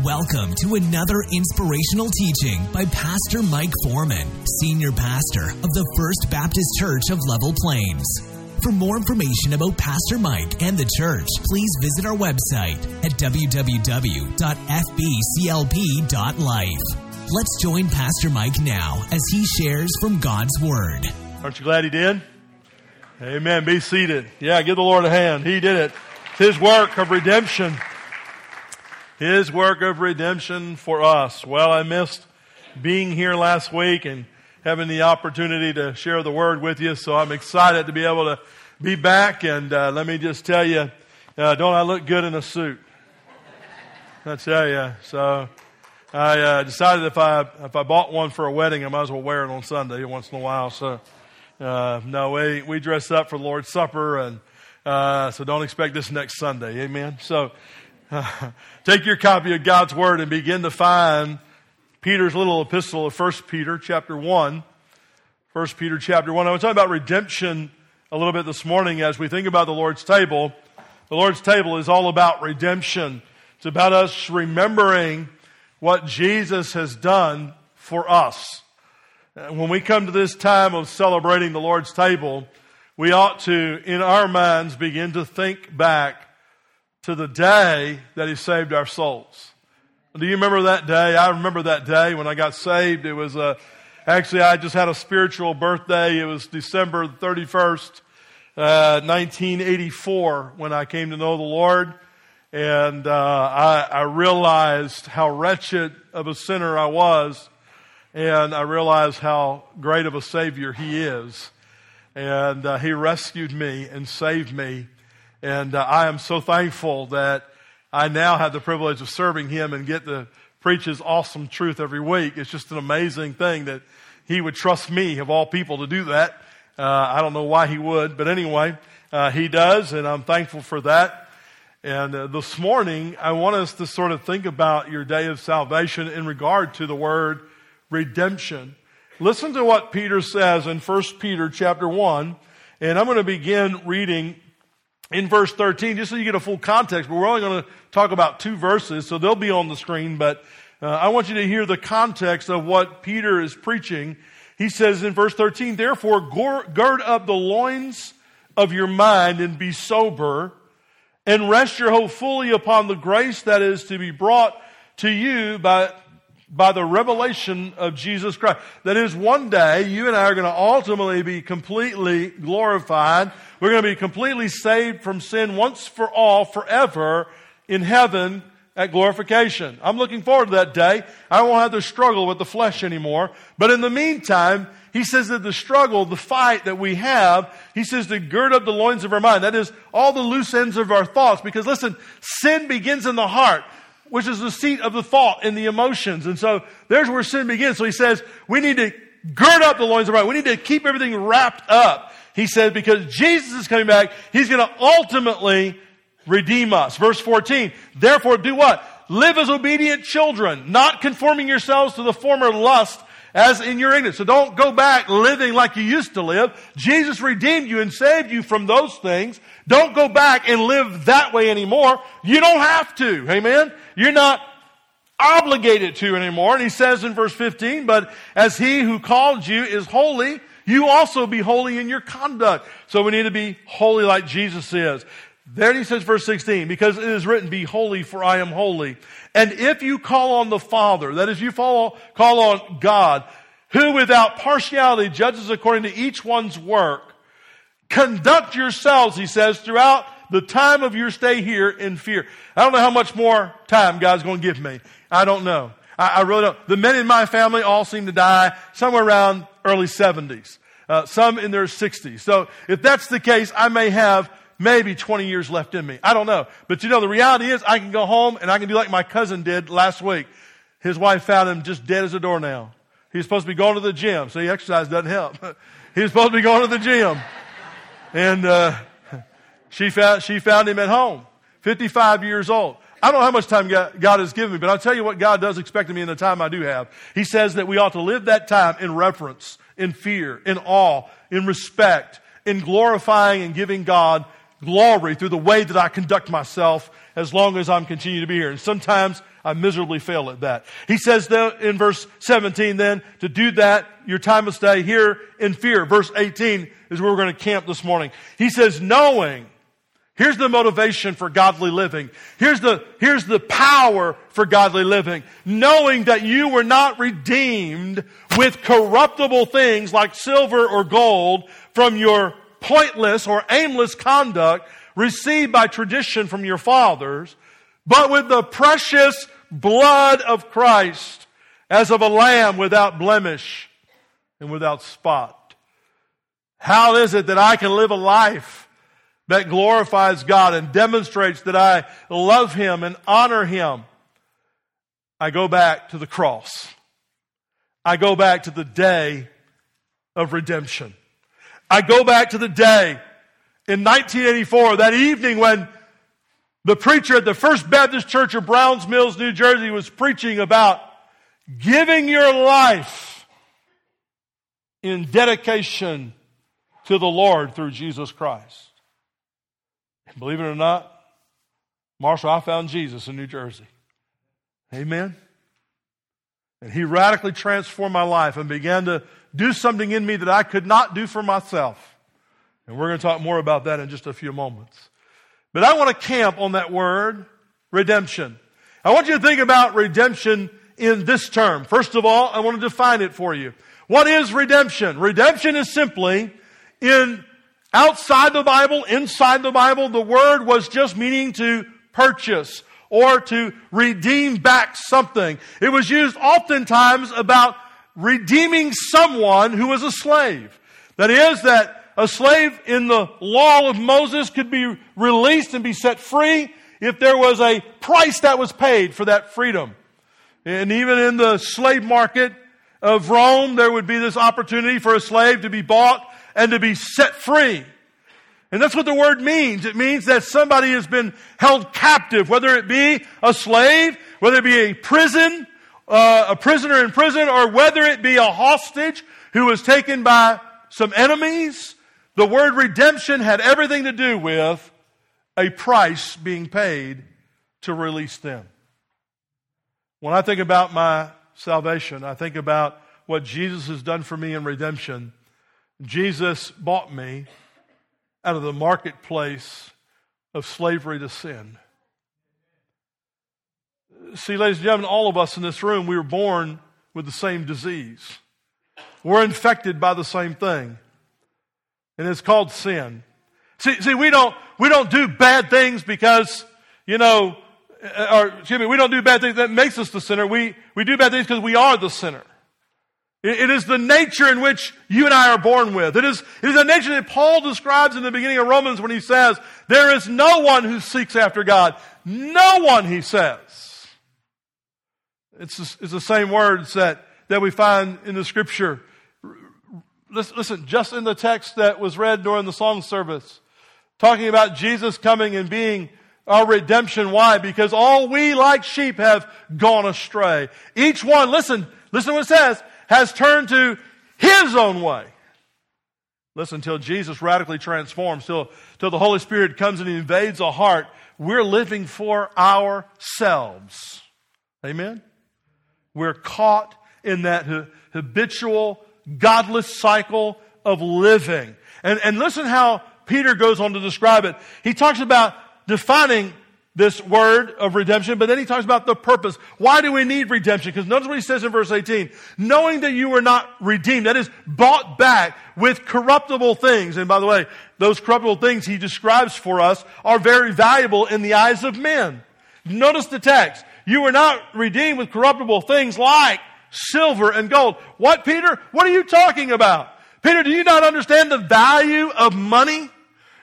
Welcome to another inspirational teaching by Pastor Mike Foreman, Senior Pastor of the First Baptist Church of Level Plains. For more information about Pastor Mike and the church, please visit our website at www.fbclp.life. Let's join Pastor Mike now as he shares from God's Word. Aren't you glad he did? Amen. Be seated. Yeah, give the Lord a hand. He did it. It's his work of redemption. His work of redemption for us. Well, I missed being here last week and having the opportunity to share the word with you, so I'm excited to be able to be back. And uh, let me just tell you, uh, don't I look good in a suit? I tell you. So I uh, decided if I if I bought one for a wedding, I might as well wear it on Sunday once in a while. So uh, no, we we dress up for Lord's Supper, and uh, so don't expect this next Sunday. Amen. So take your copy of God's Word and begin to find Peter's little epistle of 1 Peter chapter 1. 1 Peter chapter 1. I want to talk about redemption a little bit this morning as we think about the Lord's table. The Lord's table is all about redemption. It's about us remembering what Jesus has done for us. When we come to this time of celebrating the Lord's table, we ought to, in our minds, begin to think back to the day that He saved our souls. Do you remember that day? I remember that day when I got saved. It was uh, actually I just had a spiritual birthday. It was December 31st, uh, 1984, when I came to know the Lord, and uh, I, I realized how wretched of a sinner I was, and I realized how great of a Savior He is, and uh, He rescued me and saved me and uh, I am so thankful that I now have the privilege of serving him and get to preach his awesome truth every week. It's just an amazing thing that he would trust me, of all people, to do that. Uh, I don't know why he would, but anyway, uh, he does, and I'm thankful for that. And uh, this morning, I want us to sort of think about your day of salvation in regard to the word redemption. Listen to what Peter says in 1 Peter chapter 1, and I'm going to begin reading in verse 13, just so you get a full context, but we're only going to talk about two verses, so they'll be on the screen, but uh, I want you to hear the context of what Peter is preaching. He says in verse 13, therefore gird up the loins of your mind and be sober and rest your hope fully upon the grace that is to be brought to you by, by the revelation of Jesus Christ. That is, one day you and I are going to ultimately be completely glorified we're going to be completely saved from sin once for all, forever in heaven at glorification. I'm looking forward to that day. I won't have to struggle with the flesh anymore. But in the meantime, he says that the struggle, the fight that we have, he says to gird up the loins of our mind. That is all the loose ends of our thoughts. Because listen, sin begins in the heart, which is the seat of the thought and the emotions. And so there's where sin begins. So he says we need to gird up the loins of right. We need to keep everything wrapped up. He said, because Jesus is coming back, He's going to ultimately redeem us. Verse 14, therefore do what? Live as obedient children, not conforming yourselves to the former lust as in your ignorance. So don't go back living like you used to live. Jesus redeemed you and saved you from those things. Don't go back and live that way anymore. You don't have to. Amen? You're not obligated to anymore. And he says in verse 15, but as he who called you is holy, you also be holy in your conduct. So we need to be holy like Jesus is. There he says, verse 16, because it is written, be holy for I am holy. And if you call on the Father, that is, you follow, call on God, who without partiality judges according to each one's work, conduct yourselves, he says, throughout the time of your stay here in fear. I don't know how much more time God's going to give me. I don't know. I, I really don't. The men in my family all seem to die somewhere around early 70s, uh, some in their 60s. So if that's the case, I may have maybe 20 years left in me. I don't know. But you know, the reality is I can go home and I can do like my cousin did last week. His wife found him just dead as a doornail. He's supposed to be going to the gym. See, exercise doesn't help. He's supposed to be going to the gym. And, uh, she found, she found him at home, 55 years old. I don't know how much time God has given me, but I'll tell you what God does expect of me in the time I do have. He says that we ought to live that time in reverence, in fear, in awe, in respect, in glorifying and giving God glory through the way that I conduct myself as long as I'm continuing to be here. And sometimes I miserably fail at that. He says in verse 17 then, to do that, your time of stay here in fear. Verse 18 is where we're going to camp this morning. He says, knowing, here's the motivation for godly living. Here's the, here's the power for godly living. Knowing that you were not redeemed with corruptible things like silver or gold from your pointless or aimless conduct received by tradition from your fathers, but with the precious blood of Christ as of a lamb without blemish and without spot. How is it that I can live a life that glorifies God and demonstrates that I love Him and honor Him? I go back to the cross. I go back to the day of redemption. I go back to the day in 1984, that evening when the preacher at the First Baptist Church of Browns Mills, New Jersey was preaching about giving your life in dedication to the Lord through Jesus Christ. And believe it or not, Marshall, I found Jesus in New Jersey. Amen. And he radically transformed my life and began to do something in me that I could not do for myself. And we're going to talk more about that in just a few moments. But I want to camp on that word, redemption. I want you to think about redemption in this term. First of all, I want to define it for you. What is redemption? Redemption is simply in outside the Bible, inside the Bible, the word was just meaning to purchase or to redeem back something. It was used oftentimes about redeeming someone who was a slave. That is, that a slave in the law of Moses could be released and be set free if there was a price that was paid for that freedom. And even in the slave market of Rome, there would be this opportunity for a slave to be bought and to be set free. And that's what the word means. It means that somebody has been held captive, whether it be a slave, whether it be a prison, uh, a prisoner in prison, or whether it be a hostage who was taken by some enemies the word redemption had everything to do with a price being paid to release them. When I think about my salvation, I think about what Jesus has done for me in redemption. Jesus bought me out of the marketplace of slavery to sin. See, ladies and gentlemen, all of us in this room, we were born with the same disease. We're infected by the same thing and it's called sin. See, see, we don't, we don't do bad things because, you know, uh, or excuse me, we don't do bad things that makes us the sinner. We, we do bad things because we are the sinner. It, it is the nature in which you and I are born with. It is, it is the nature that Paul describes in the beginning of Romans when he says, there is no one who seeks after God. No one, he says. It's, it's the same words that, that we find in the scripture listen, just in the text that was read during the song service, talking about Jesus coming and being our redemption. Why? Because all we like sheep have gone astray. Each one, listen, listen what it says, has turned to his own way. Listen, until Jesus radically transforms, till, till the Holy Spirit comes and invades a heart, we're living for ourselves. Amen? We're caught in that habitual godless cycle of living. And, and listen how Peter goes on to describe it. He talks about defining this word of redemption, but then he talks about the purpose. Why do we need redemption? Because notice what he says in verse 18. Knowing that you were not redeemed, that is, bought back with corruptible things. And by the way, those corruptible things he describes for us are very valuable in the eyes of men. Notice the text. You were not redeemed with corruptible things like silver, and gold. What, Peter? What are you talking about? Peter, do you not understand the value of money?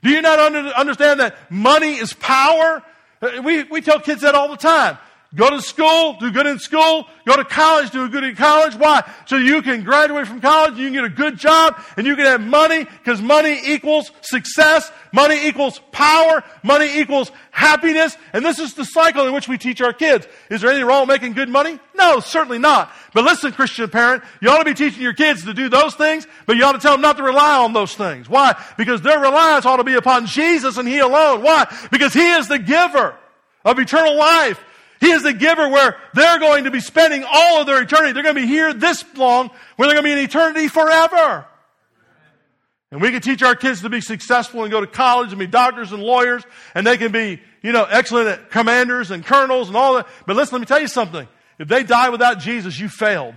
Do you not under, understand that money is power? Uh, we, we tell kids that all the time. Go to school, do good in school. Go to college, do good in college. Why? So you can graduate from college, you can get a good job, and you can have money, because money equals success, money equals power, money equals happiness, and this is the cycle in which we teach our kids. Is there anything wrong with making good money? No, certainly not. But listen, Christian parent, you ought to be teaching your kids to do those things, but you ought to tell them not to rely on those things. Why? Because their reliance ought to be upon Jesus and He alone. Why? Because He is the giver of eternal life. He is the giver where they're going to be spending all of their eternity. They're going to be here this long where they're going to be in eternity forever. And we can teach our kids to be successful and go to college and be doctors and lawyers and they can be, you know, excellent commanders and colonels and all that. But listen, let me tell you something. If they die without Jesus, you failed.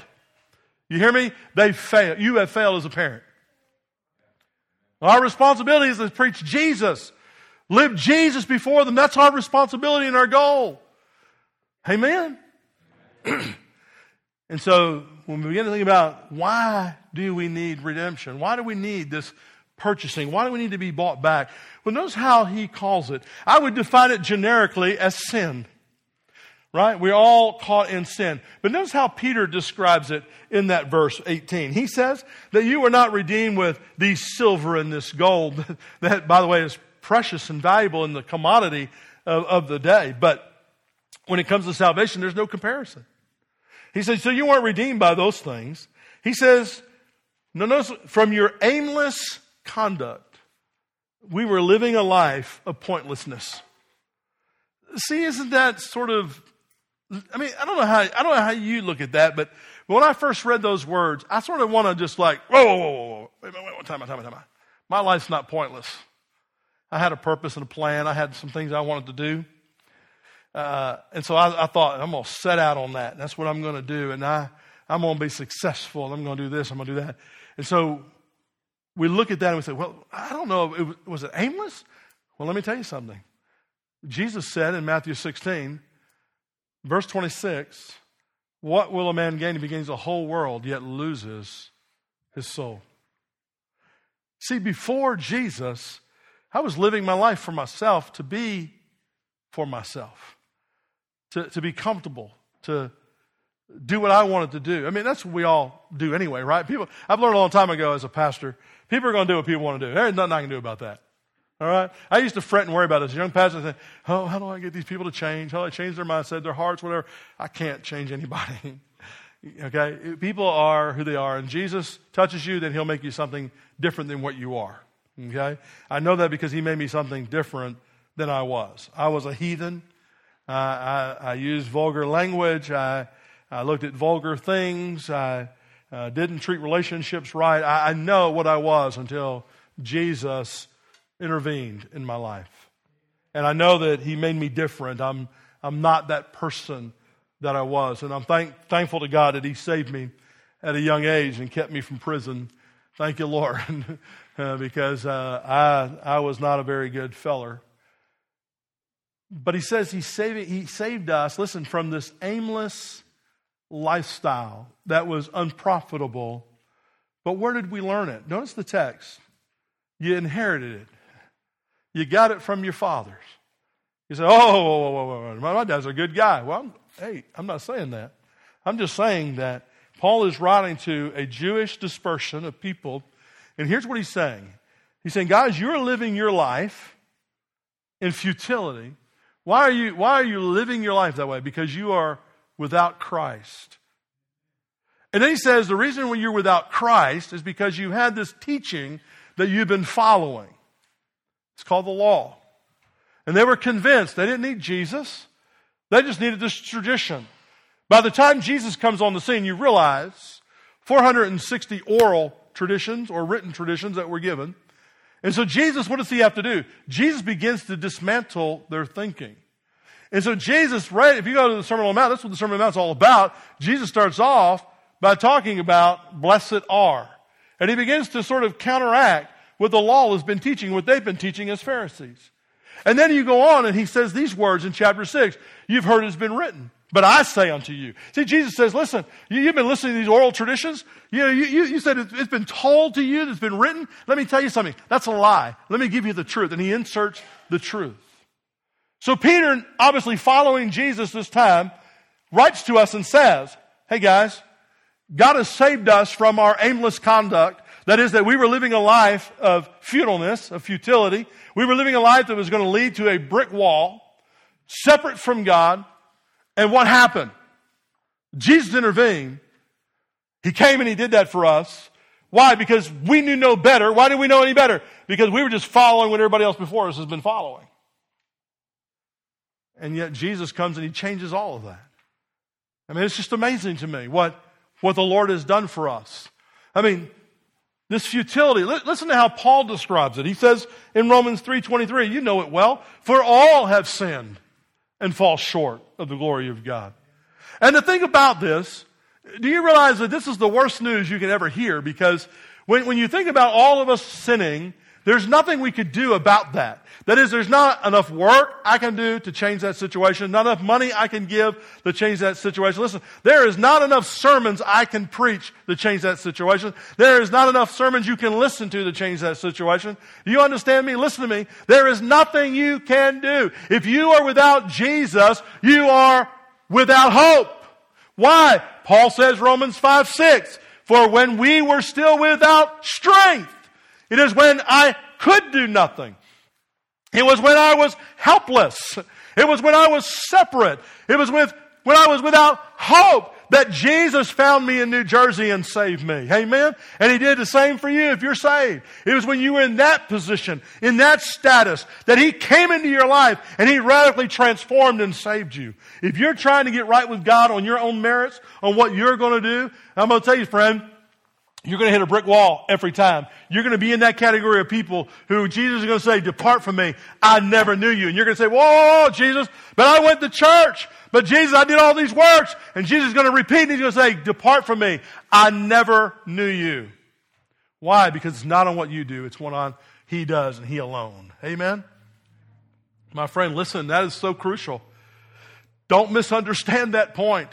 You hear me? They failed. You have failed as a parent. Our responsibility is to preach Jesus. Live Jesus before them. That's our responsibility and our goal. Amen? and so when we begin to think about why do we need redemption? Why do we need this purchasing? Why do we need to be bought back? Well, notice how he calls it. I would define it generically as sin. Right? We're all caught in sin. But notice how Peter describes it in that verse 18. He says that you were not redeemed with these silver and this gold. That, by the way, is precious and valuable in the commodity of, of the day. But when it comes to salvation, there's no comparison. He says, so you weren't redeemed by those things. He says, no, no, from your aimless conduct, we were living a life of pointlessness. See, isn't that sort of, I mean, I don't know how, I don't know how you look at that, but when I first read those words, I sort of want to just like, whoa, whoa, whoa, whoa, wait, wait, wait, time, time, time. My life's not pointless. I had a purpose and a plan. I had some things I wanted to do. Uh, and so I, I, thought, I'm going to set out on that. That's what I'm going to do. And I, I'm going to be successful. I'm going to do this. I'm going to do that. And so we look at that and we say, well, I don't know. It was, was it aimless? Well, let me tell you something. Jesus said in Matthew 16, verse 26, What will a man gain if he gains the whole world yet loses his soul? See, before Jesus, I was living my life for myself to be for myself to, to be comfortable, to do what I wanted to do. I mean, that's what we all do anyway, right? People, I've learned a long time ago as a pastor, people are going to do what people want to do. There's nothing I can do about that. All right? I used to fret and worry about it as a young pastor. I oh, how do I get these people to change? How do I change their mindset, their hearts, whatever? I can't change anybody. okay? People are who they are. And Jesus touches you, then he'll make you something different than what you are. Okay? I know that because he made me something different than I was. I was a heathen. Uh, I, I, used vulgar language. I, I, looked at vulgar things. I uh, didn't treat relationships right. I, I know what I was until Jesus intervened in my life. And I know that He made me different. I'm, I'm not that person that I was. And I'm thank, thankful to God that He saved me at a young age and kept me from prison. Thank you, Lord, uh, because uh, I, I was not a very good feller. But he says he saved, he saved us, listen, from this aimless lifestyle that was unprofitable. But where did we learn it? Notice the text. You inherited it. You got it from your fathers. You say, oh, whoa, whoa, whoa, my dad's a good guy. Well, I'm, hey, I'm not saying that. I'm just saying that Paul is writing to a Jewish dispersion of people, and here's what he's saying. He's saying, guys, you're living your life in futility why are you, why are you living your life that way? Because you are without Christ. And then he says the reason when you're without Christ is because you had this teaching that you've been following. It's called the law. And they were convinced they didn't need Jesus. They just needed this tradition. By the time Jesus comes on the scene, you realize 460 oral traditions or written traditions that were given. And so Jesus, what does he have to do? Jesus begins to dismantle their thinking. And so Jesus, right, if you go to the Sermon on the Mount, that's what the Sermon on the Mount is all about. Jesus starts off by talking about blessed are. And he begins to sort of counteract what the law has been teaching, what they've been teaching as Pharisees. And then you go on and he says these words in chapter 6 You've heard it has been written. But I say unto you. See, Jesus says, listen, you, have been listening to these oral traditions. You know, you, you, you said it's, it's been told to you, it's been written. Let me tell you something. That's a lie. Let me give you the truth. And he inserts the truth. So Peter, obviously following Jesus this time, writes to us and says, Hey guys, God has saved us from our aimless conduct. That is, that we were living a life of futileness, of futility. We were living a life that was going to lead to a brick wall, separate from God. And what happened? Jesus intervened. He came and He did that for us. Why? Because we knew no better. Why did we know any better? Because we were just following what everybody else before us has been following. And yet Jesus comes and He changes all of that. I mean, it's just amazing to me what, what the Lord has done for us. I mean, this futility, listen to how Paul describes it. He says in Romans 3.23, you know it well, for all have sinned and fall short of the glory of God. And the thing about this, do you realize that this is the worst news you can ever hear? Because when, when you think about all of us sinning, there's nothing we could do about that. That is, there's not enough work I can do to change that situation, not enough money I can give to change that situation. Listen, there is not enough sermons I can preach to change that situation. There is not enough sermons you can listen to to change that situation. Do you understand me? Listen to me. There is nothing you can do. If you are without Jesus, you are without hope. Why? Paul says Romans 5 6. For when we were still without strength, it is when I could do nothing. It was when I was helpless. It was when I was separate. It was with, when I was without hope that Jesus found me in New Jersey and saved me. Amen? And He did the same for you if you're saved. It was when you were in that position, in that status, that He came into your life and He radically transformed and saved you. If you're trying to get right with God on your own merits, on what you're going to do, I'm going to tell you, friend, you're going to hit a brick wall every time. You're going to be in that category of people who Jesus is going to say, depart from me. I never knew you. And you're going to say, whoa, Jesus, but I went to church. But Jesus, I did all these works. And Jesus is going to repeat and he's going to say, depart from me. I never knew you. Why? Because it's not on what you do. It's what on he does and he alone. Amen? My friend, listen, that is so crucial. Don't misunderstand that point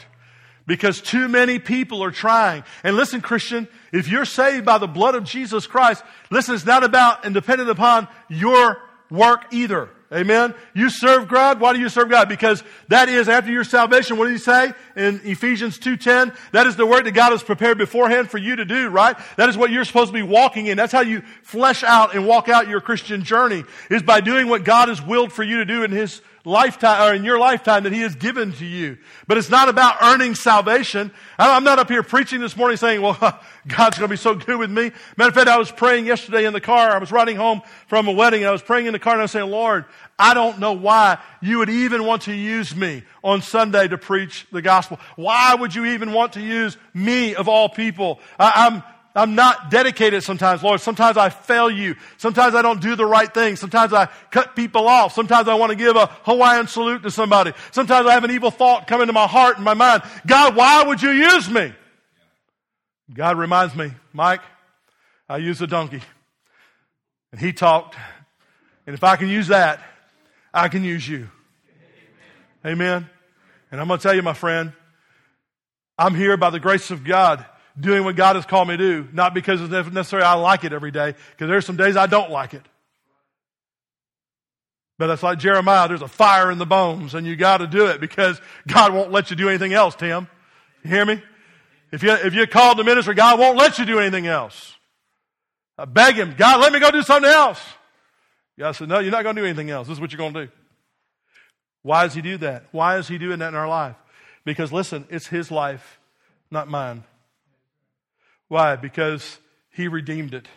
because too many people are trying. And listen, Christian, if you're saved by the blood of Jesus Christ, listen, it's not about and dependent upon your work either. Amen. You serve God. Why do you serve God? Because that is after your salvation. What did he say in Ephesians 2.10? That is the work that God has prepared beforehand for you to do, right? That is what you're supposed to be walking in. That's how you flesh out and walk out your Christian journey is by doing what God has willed for you to do in his lifetime or in your lifetime that he has given to you. But it's not about earning salvation. I'm not up here preaching this morning saying, well, God's going to be so good with me. Matter of fact, I was praying yesterday in the car. I was riding home from a wedding. And I was praying in the car and I was saying, Lord, I don't know why you would even want to use me on Sunday to preach the gospel. Why would you even want to use me of all people? I, I'm, I'm not dedicated sometimes, Lord. Sometimes I fail you. Sometimes I don't do the right thing. Sometimes I cut people off. Sometimes I want to give a Hawaiian salute to somebody. Sometimes I have an evil thought come into my heart and my mind. God, why would you use me? God reminds me, Mike, I used a donkey. And he talked. And if I can use that, I can use you. Amen. And I'm going to tell you, my friend, I'm here by the grace of God doing what God has called me to do, not because it's necessarily I like it every day, because there's some days I don't like it. But it's like Jeremiah, there's a fire in the bones, and you got to do it because God won't let you do anything else, Tim. You hear me? If, you, if you're called to ministry, God won't let you do anything else. I beg Him, God, let me go do something else. God said, No, you're not going to do anything else. This is what you're going to do. Why does He do that? Why is He doing that in our life? Because listen, it's His life, not mine. Why? Because He redeemed it.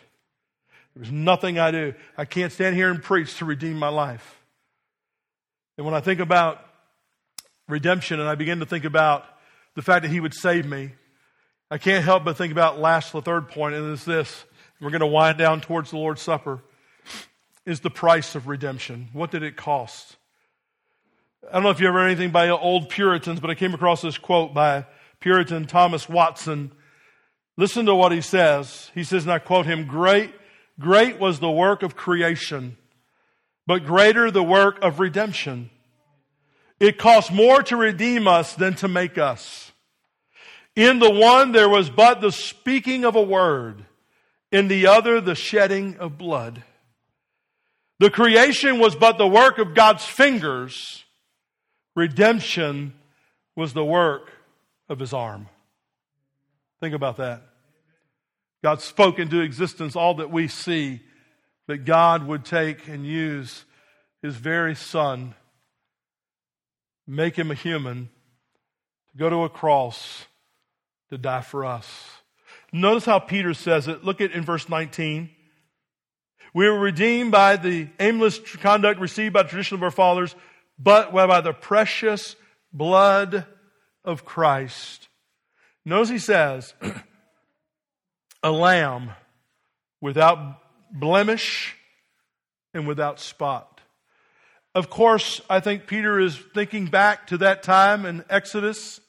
There's nothing I do. I can't stand here and preach to redeem my life. And when I think about redemption and I begin to think about the fact that He would save me, I can't help but think about last, the third point, and it's this. We're going to wind down towards the Lord's Supper. Is the price of redemption. What did it cost? I don't know if you ever read anything by old Puritans, but I came across this quote by Puritan Thomas Watson Listen to what he says. He says, and I quote him, great, great was the work of creation, but greater the work of redemption. It cost more to redeem us than to make us. In the one, there was but the speaking of a word. In the other, the shedding of blood. The creation was but the work of God's fingers. Redemption was the work of his arm. Think about that. God spoke into existence all that we see, that God would take and use his very son, make him a human, to go to a cross to die for us. Notice how Peter says it. Look at in verse 19. We were redeemed by the aimless conduct received by the tradition of our fathers, but by the precious blood of Christ. Notice he says, a lamb without blemish and without spot. Of course, I think Peter is thinking back to that time in Exodus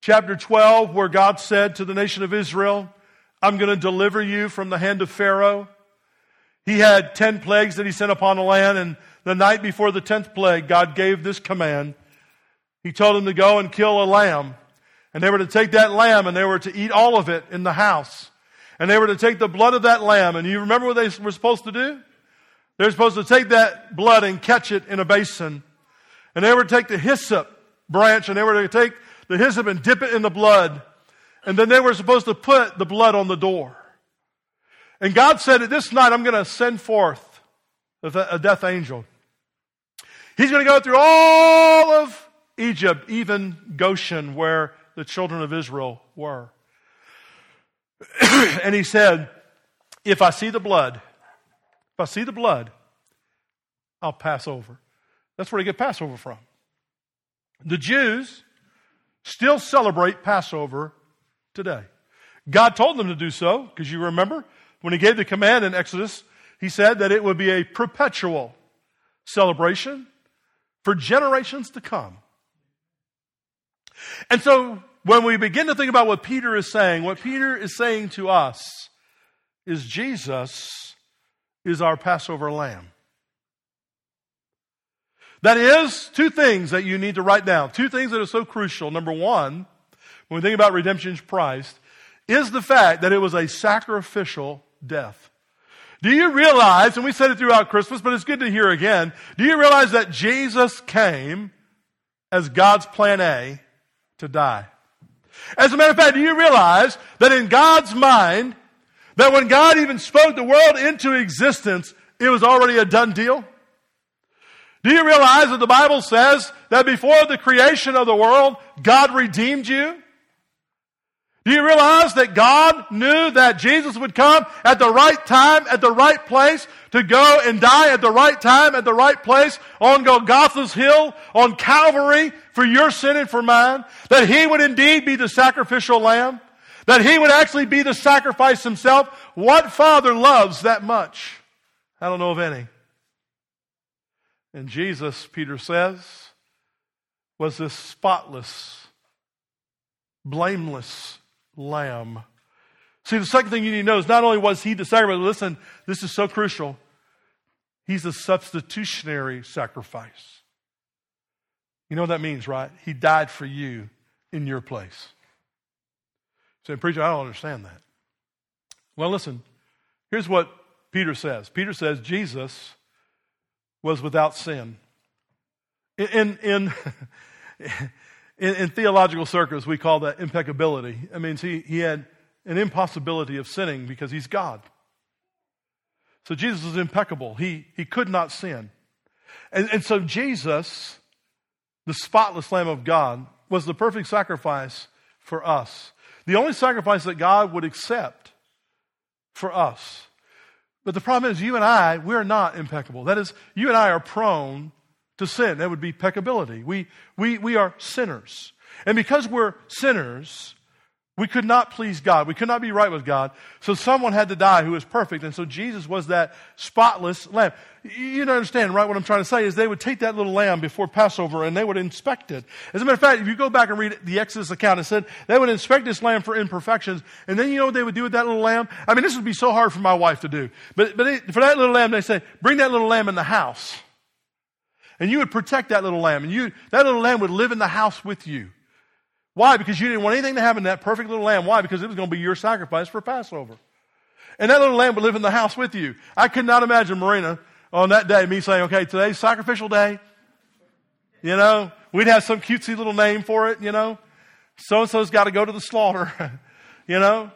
chapter 12 where God said to the nation of Israel, I'm going to deliver you from the hand of Pharaoh. He had 10 plagues that he sent upon the land and the night before the 10th plague, God gave this command. He told them to go and kill a lamb. And they were to take that lamb and they were to eat all of it in the house. And they were to take the blood of that lamb. And you remember what they were supposed to do? They were supposed to take that blood and catch it in a basin. And they were to take the hyssop branch and they were to take the hyssop and dip it in the blood. And then they were supposed to put the blood on the door. And God said, This night I'm going to send forth a death angel. He's going to go through all of Egypt, even Goshen, where the children of Israel were. and he said, If I see the blood, if I see the blood, I'll pass over. That's where you get Passover from. The Jews still celebrate Passover today. God told them to do so, because you remember when he gave the command in Exodus, he said that it would be a perpetual celebration for generations to come. And so when we begin to think about what Peter is saying, what Peter is saying to us is Jesus is our Passover lamb. That is two things that you need to write down. Two things that are so crucial. Number one, when we think about redemption's price, is the fact that it was a sacrificial death. Do you realize, and we said it throughout Christmas, but it's good to hear again, do you realize that Jesus came as God's plan A to die? As a matter of fact, do you realize that in God's mind, that when God even spoke the world into existence, it was already a done deal? Do you realize that the Bible says that before the creation of the world, God redeemed you? Do you realize that God knew that Jesus would come at the right time, at the right place, to go and die at the right time, at the right place, on Golgotha's hill, on Calvary, for your sin and for mine? That He would indeed be the sacrificial lamb? That He would actually be the sacrifice Himself? What father loves that much? I don't know of any. And Jesus, Peter says, was this spotless, blameless lamb. See, the second thing you need to know is not only was he the sacrifice, listen, this is so crucial. He's a substitutionary sacrifice. You know what that means, right? He died for you in your place. So, preacher, I don't understand that. Well, listen, here's what Peter says Peter says Jesus was without sin. In, in, in, in, theological circles, we call that impeccability. It means he, he had an impossibility of sinning because he's God. So Jesus was impeccable. He, he could not sin. And, and so Jesus, the spotless Lamb of God, was the perfect sacrifice for us. The only sacrifice that God would accept for us. But the problem is, you and I, we're not impeccable. That is, you and I are prone to sin. That would be peccability. We, we, we are sinners. And because we're sinners, we could not please God. We could not be right with God. So someone had to die who was perfect. And so Jesus was that spotless lamb. You don't understand, right? What I'm trying to say is they would take that little lamb before Passover and they would inspect it. As a matter of fact, if you go back and read the Exodus account, it said they would inspect this lamb for imperfections. And then you know what they would do with that little lamb? I mean, this would be so hard for my wife to do. But, but it, for that little lamb, they say, bring that little lamb in the house. And you would protect that little lamb. And you, that little lamb would live in the house with you. Why? Because you didn't want anything to happen to that perfect little lamb. Why? Because it was going to be your sacrifice for Passover. And that little lamb would live in the house with you. I could not imagine Marina on that day, me saying, okay, today's sacrificial day. You know, we'd have some cutesy little name for it, you know. So and so's got to go to the slaughter, you know.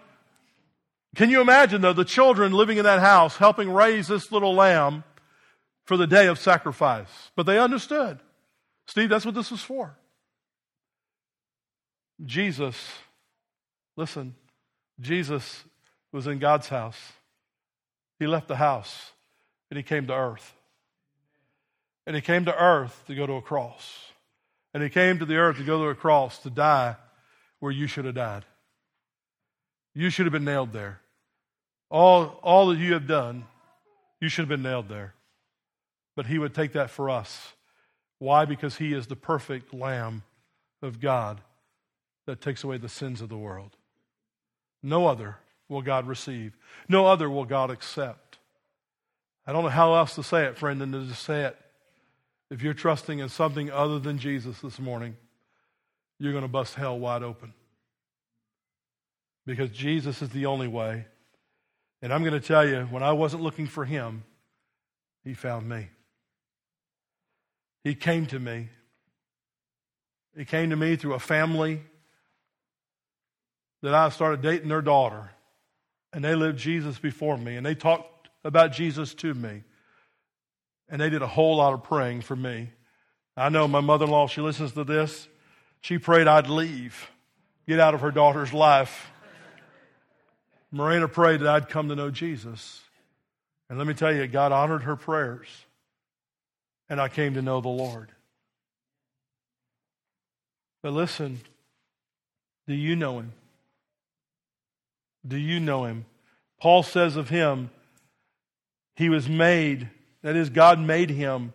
Can you imagine, though, the children living in that house helping raise this little lamb for the day of sacrifice? But they understood. Steve, that's what this was for. Jesus, listen, Jesus was in God's house. He left the house and he came to earth. And he came to earth to go to a cross. And he came to the earth to go to a cross to die where you should have died. You should have been nailed there. All, all that you have done, you should have been nailed there. But he would take that for us. Why? Because he is the perfect Lamb of God that takes away the sins of the world. No other will God receive, no other will God accept. I don't know how else to say it, friend, than to just say it. If you're trusting in something other than Jesus this morning, you're going to bust hell wide open. Because Jesus is the only way. And I'm going to tell you, when I wasn't looking for him, he found me. He came to me. He came to me through a family that I started dating their daughter. And they lived Jesus before me. And they talked about Jesus to me. And they did a whole lot of praying for me. I know my mother in law, she listens to this. She prayed I'd leave, get out of her daughter's life. Marina prayed that I'd come to know Jesus. And let me tell you, God honored her prayers. And I came to know the Lord. But listen, do you know him? Do you know him? Paul says of him, he was made that is, God made him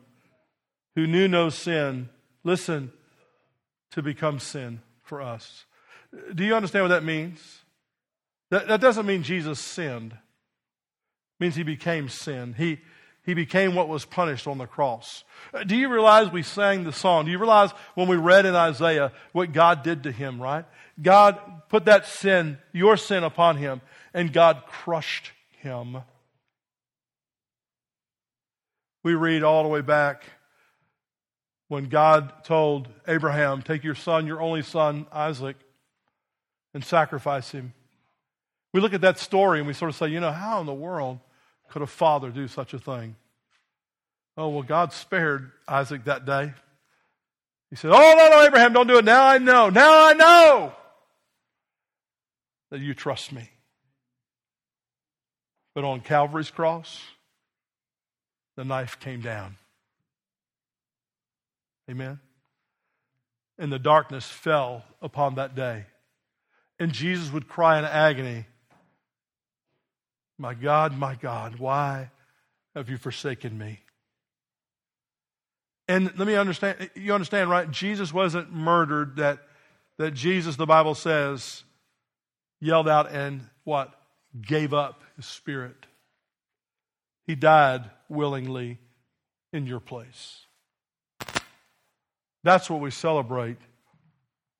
who knew no sin, listen, to become sin for us. Do you understand what that means? That, that doesn't mean Jesus sinned. It means he became sin. He, he became what was punished on the cross. Uh, do you realize we sang the song? Do you realize when we read in Isaiah what God did to him, right? God put that sin, your sin, upon him, and God crushed him. We read all the way back when God told Abraham, Take your son, your only son, Isaac, and sacrifice him. We look at that story and we sort of say, you know, how in the world could a father do such a thing? Oh, well, God spared Isaac that day. He said, Oh, no, no, Abraham, don't do it. Now I know. Now I know that you trust me. But on Calvary's cross, the knife came down. Amen. And the darkness fell upon that day. And Jesus would cry in agony, My God, my God, why have you forsaken me? And let me understand, you understand, right? Jesus wasn't murdered, that, that Jesus, the Bible says, yelled out and what? Gave up his spirit. He died willingly in your place. That's what we celebrate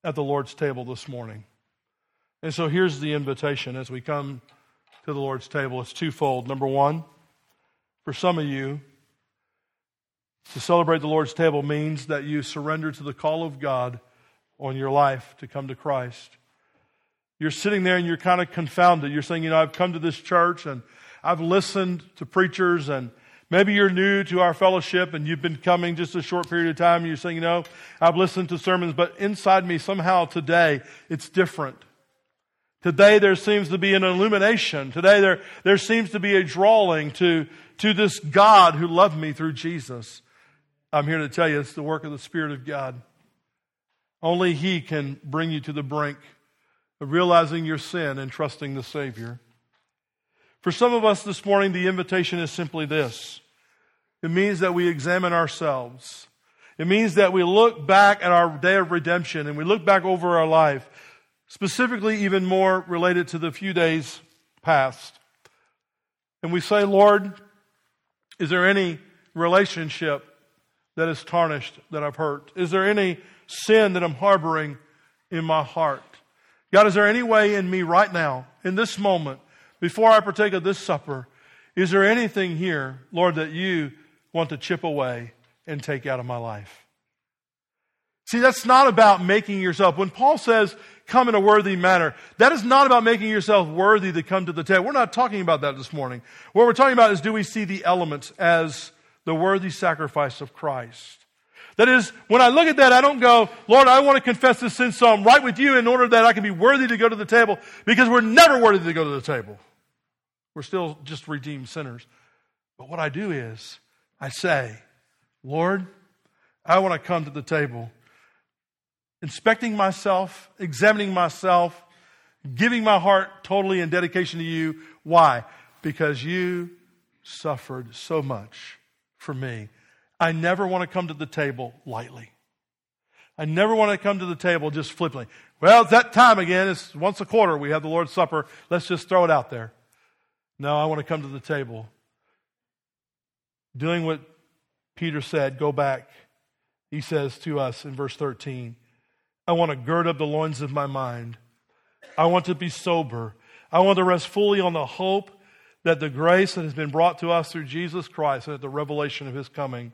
at the Lord's table this morning. And so here's the invitation as we come to the Lord's table. It's twofold. Number one, for some of you, to celebrate the Lord's table means that you surrender to the call of God on your life to come to Christ. You're sitting there and you're kind of confounded. You're saying, you know, I've come to this church and I've listened to preachers and Maybe you're new to our fellowship and you've been coming just a short period of time and you're saying, you know, I've listened to sermons, but inside me somehow today it's different. Today there seems to be an illumination. Today there, there seems to be a drawing to, to this God who loved me through Jesus. I'm here to tell you it's the work of the Spirit of God. Only He can bring you to the brink of realizing your sin and trusting the Savior. For some of us this morning, the invitation is simply this it means that we examine ourselves. It means that we look back at our day of redemption and we look back over our life, specifically, even more related to the few days past. And we say, Lord, is there any relationship that is tarnished that I've hurt? Is there any sin that I'm harboring in my heart? God, is there any way in me right now, in this moment, before I partake of this supper, is there anything here, Lord, that you want to chip away and take out of my life? See, that's not about making yourself. When Paul says, come in a worthy manner, that is not about making yourself worthy to come to the table. We're not talking about that this morning. What we're talking about is do we see the elements as the worthy sacrifice of Christ? That is, when I look at that, I don't go, Lord, I want to confess this sin so I'm right with you in order that I can be worthy to go to the table because we're never worthy to go to the table. We're still just redeemed sinners. But what I do is, I say, Lord, I want to come to the table, inspecting myself, examining myself, giving my heart totally in dedication to you. Why? Because you suffered so much for me I never want to come to the table lightly. I never want to come to the table just flippantly. Well, it's that time again. It's once a quarter. We have the Lord's Supper. Let's just throw it out there. No, I want to come to the table. Doing what Peter said, go back. He says to us in verse 13, I want to gird up the loins of my mind. I want to be sober. I want to rest fully on the hope that the grace that has been brought to us through Jesus Christ and at the revelation of his coming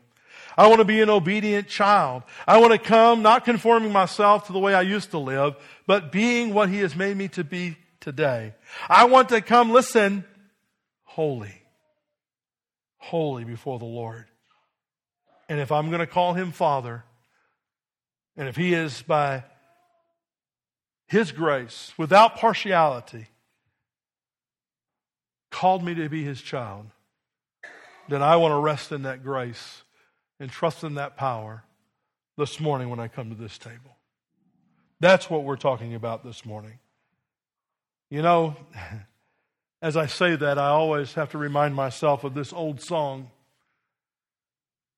I want to be an obedient child. I want to come not conforming myself to the way I used to live, but being what He has made me to be today. I want to come, listen, holy. Holy before the Lord. And if I'm going to call Him Father, and if He is by His grace, without partiality, called me to be His child, then I want to rest in that grace and trust in that power this morning when I come to this table. That's what we're talking about this morning. You know, as I say that, I always have to remind myself of this old song.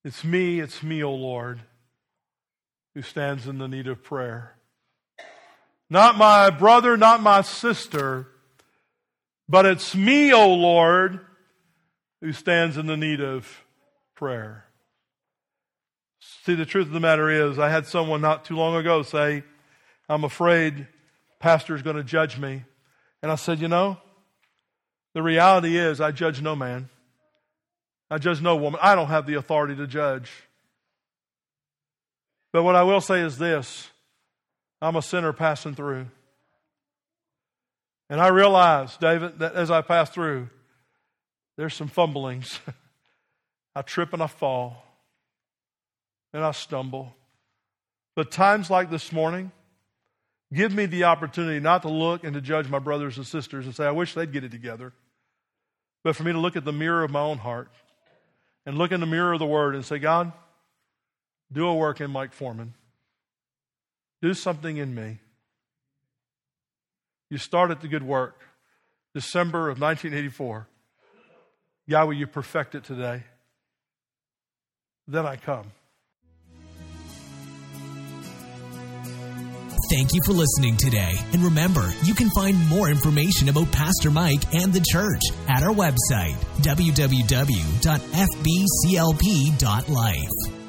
It's me, it's me, O Lord, who stands in the need of prayer. Not my brother, not my sister, but it's me, O Lord, who stands in the need of prayer. See, the truth of the matter is, I had someone not too long ago say, I'm afraid pastor's going to judge me. And I said, you know, the reality is I judge no man. I judge no woman. I don't have the authority to judge. But what I will say is this I'm a sinner passing through. And I realize, David, that as I pass through, there's some fumblings. I trip and I fall and I stumble. But times like this morning, give me the opportunity not to look and to judge my brothers and sisters and say, I wish they'd get it together. But for me to look at the mirror of my own heart and look in the mirror of the Word and say, God, do a work in Mike Foreman. Do something in me. You started the good work December of 1984. Yahweh, you perfect it today? Then I come. Thank you for listening today. And remember, you can find more information about Pastor Mike and the church at our website, www.fbclp.life.